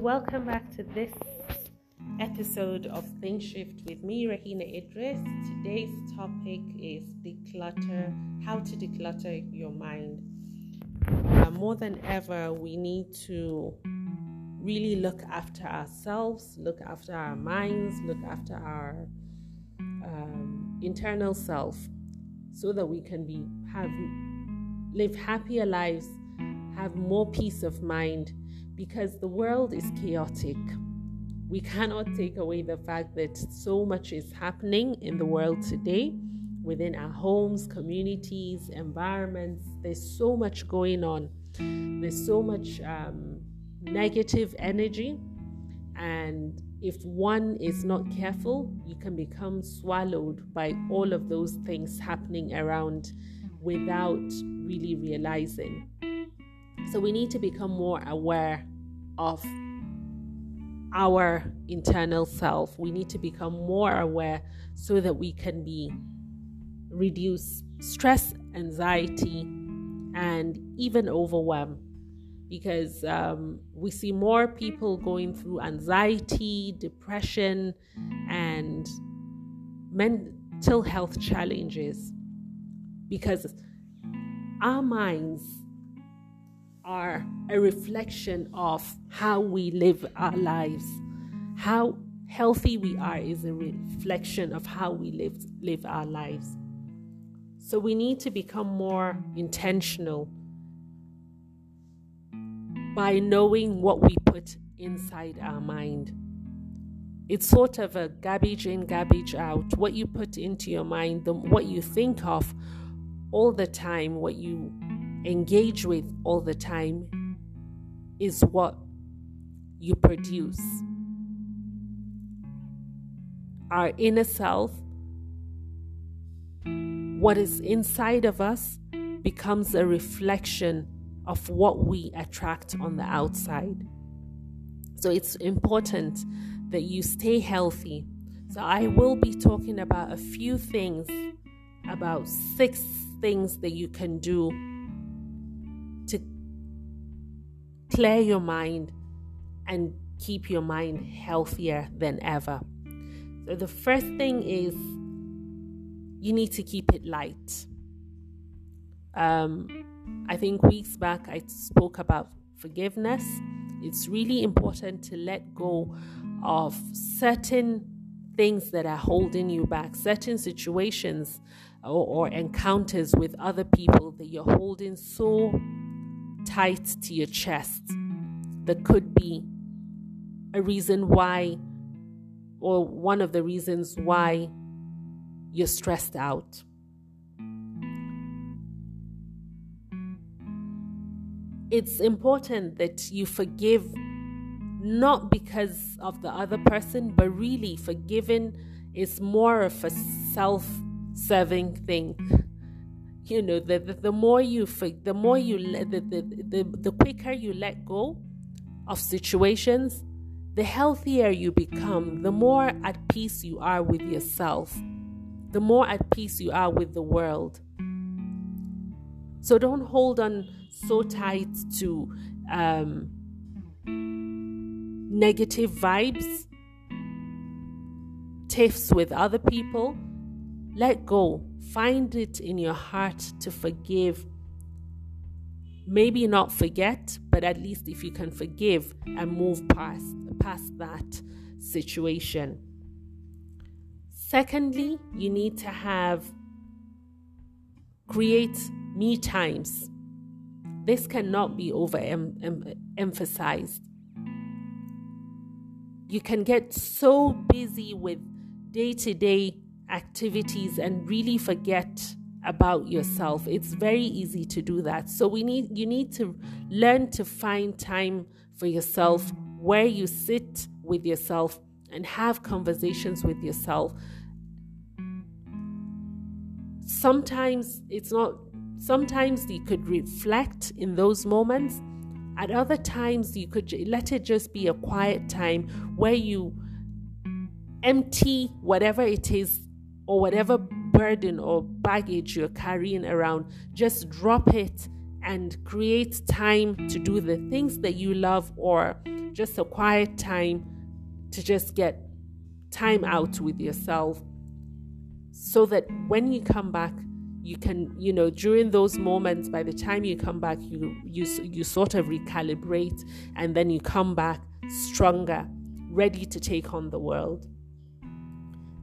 welcome back to this episode of Think Shift with me, Rahina Idris. Today's topic is declutter, how to declutter your mind. Uh, more than ever, we need to really look after ourselves, look after our minds, look after our um, internal self, so that we can be have live happier lives, have more peace of mind because the world is chaotic. We cannot take away the fact that so much is happening in the world today within our homes, communities, environments. There's so much going on. There's so much um, negative energy. And if one is not careful, you can become swallowed by all of those things happening around without really realizing. So we need to become more aware of our internal self. We need to become more aware so that we can be reduce stress, anxiety, and even overwhelm. Because um, we see more people going through anxiety, depression, and mental health challenges because our minds are a reflection of how we live our lives. How healthy we are is a reflection of how we live, live our lives. So we need to become more intentional by knowing what we put inside our mind. It's sort of a garbage in, garbage out. What you put into your mind, the, what you think of all the time, what you engage with all the time is what you produce. Our inner self, what is inside of us, becomes a reflection of what we attract on the outside. So it's important that you stay healthy. So I will be talking about a few things, about six things that you can do clear your mind and keep your mind healthier than ever. So, the first thing is you need to keep it light. Um, I think weeks back I spoke about forgiveness. It's really important to let go of certain things that are holding you back, certain situations or, or encounters with other people that you're holding so tight to your chest that could be a reason why, or one of the reasons why you're stressed out. It's important that you forgive not because of the other person, but really forgiving is more of a self serving thing you know the, the, the more you the more you let the, the, the, the quicker you let go of situations the healthier you become the more at peace you are with yourself the more at peace you are with the world. So don't hold on so tight to um, negative vibes tiffs with other people. Let go Find it in your heart to forgive. Maybe not forget, but at least if you can forgive and move past, past that situation. Secondly, you need to have create me times. This cannot be overemphasized. You can get so busy with day to day activities and really forget about yourself. It's very easy to do that. So we need you need to learn to find time for yourself where you sit with yourself and have conversations with yourself. Sometimes it's not sometimes you could reflect in those moments. At other times you could let it just be a quiet time where you empty whatever it is or whatever burden or baggage you're carrying around, just drop it and create time to do the things that you love or just a quiet time to just get time out with yourself so that when you come back you can you know during those moments by the time you come back you you you sort of recalibrate and then you come back stronger ready to take on the world.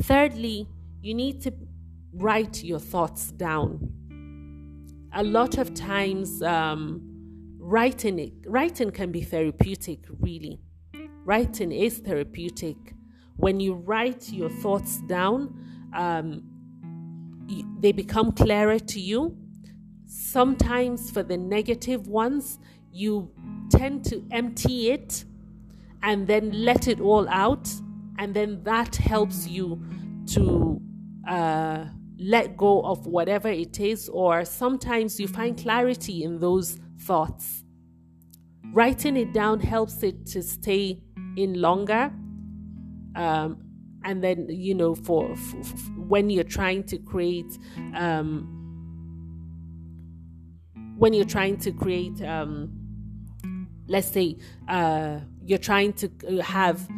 Thirdly you need to write your thoughts down. A lot of times um, writing it writing can be therapeutic really. Writing is therapeutic. When you write your thoughts down um, they become clearer to you. Sometimes for the negative ones, you tend to empty it and then let it all out, and then that helps you to uh, let go of whatever it is, or sometimes you find clarity in those thoughts. Writing it down helps it to stay in longer. Um, and then you know for, for, for when you're trying to create um, when you're trying to create um, let's say uh, you're trying to uh, have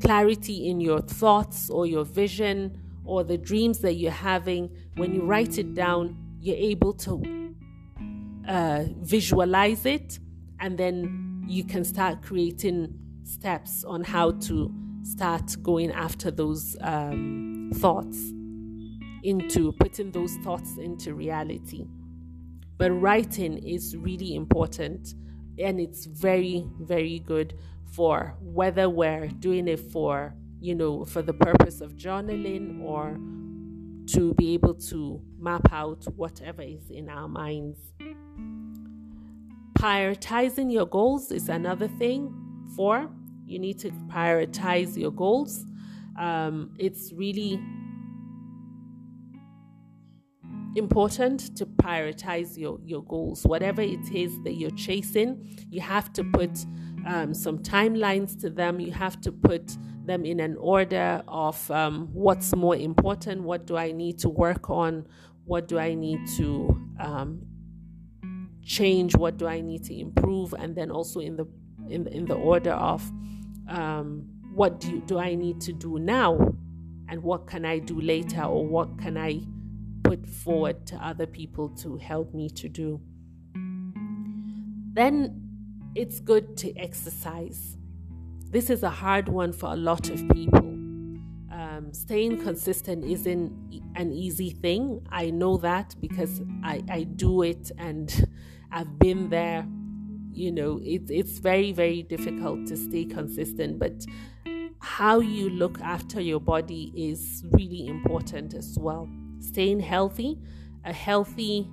clarity in your thoughts or your vision or the dreams that you're having when you write it down you're able to uh, visualize it and then you can start creating steps on how to start going after those um, thoughts, into putting those thoughts into reality. But writing is really important and it's very, very good for whether we're doing it for, you know, for the purpose of journaling or to be able to map out whatever is in our minds. Prioritizing your goals is another thing for you need to prioritize your goals. Um, it's really important to prioritize your, your goals. Whatever it is that you're chasing, you have to put um, some timelines to them. You have to put them in an order of um, what's more important, what do I need to work on, what do I need to um, change, what do I need to improve, and then also in the in, in the order of um, what do, you, do I need to do now? And what can I do later? Or what can I put forward to other people to help me to do? Then it's good to exercise. This is a hard one for a lot of people. Um, staying consistent isn't an easy thing. I know that because I, I do it and I've been there you know it's it's very very difficult to stay consistent but how you look after your body is really important as well staying healthy a healthy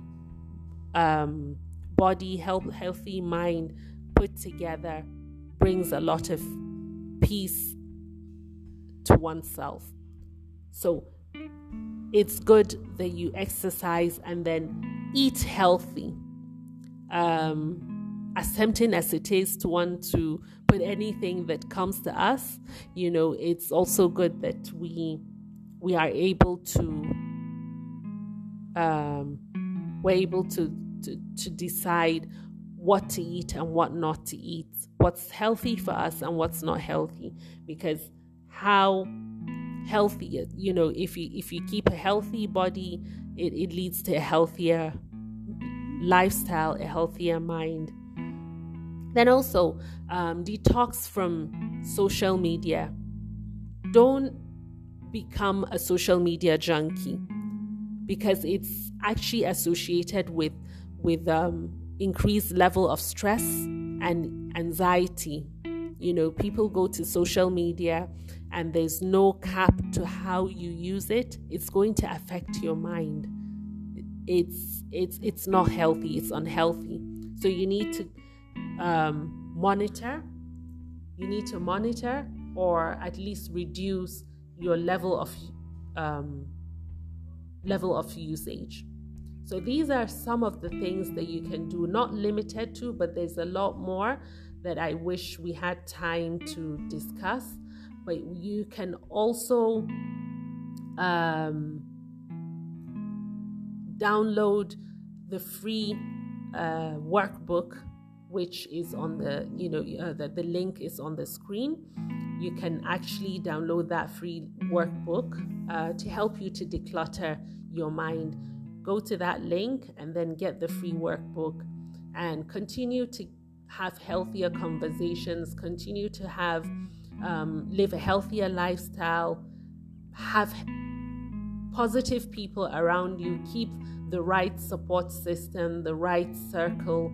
um, body health, healthy mind put together brings a lot of peace to oneself. So it's good that you exercise and then eat healthy. Um, as tempting as it is to want to put anything that comes to us, you know, it's also good that we we are able to um, we're able to, to to decide what to eat and what not to eat, what's healthy for us and what's not healthy, because how healthy you know if you if you keep a healthy body it, it leads to a healthier lifestyle a healthier mind then also um, detox from social media. Don't become a social media junkie because it's actually associated with with um, increased level of stress and anxiety. You know, people go to social media and there's no cap to how you use it. It's going to affect your mind. It's it's it's not healthy. It's unhealthy. So you need to um, monitor. You need to monitor or at least reduce your level of um, level of usage. So these are some of the things that you can do, not limited to, but there's a lot more that I wish we had time to discuss. But you can also um, download the free uh, workbook which is on the you know uh, the, the link is on the screen you can actually download that free workbook uh, to help you to declutter your mind go to that link and then get the free workbook and continue to have healthier conversations continue to have um, live a healthier lifestyle have positive people around you keep the right support system the right circle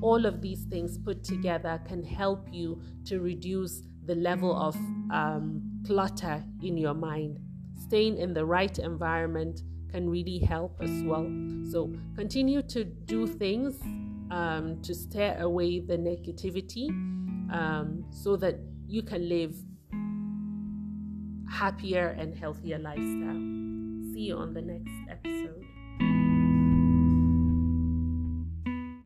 all of these things put together can help you to reduce the level of um, clutter in your mind. Staying in the right environment can really help as well. So continue to do things um, to steer away the negativity um, so that you can live happier and healthier lifestyle. See you on the next episode.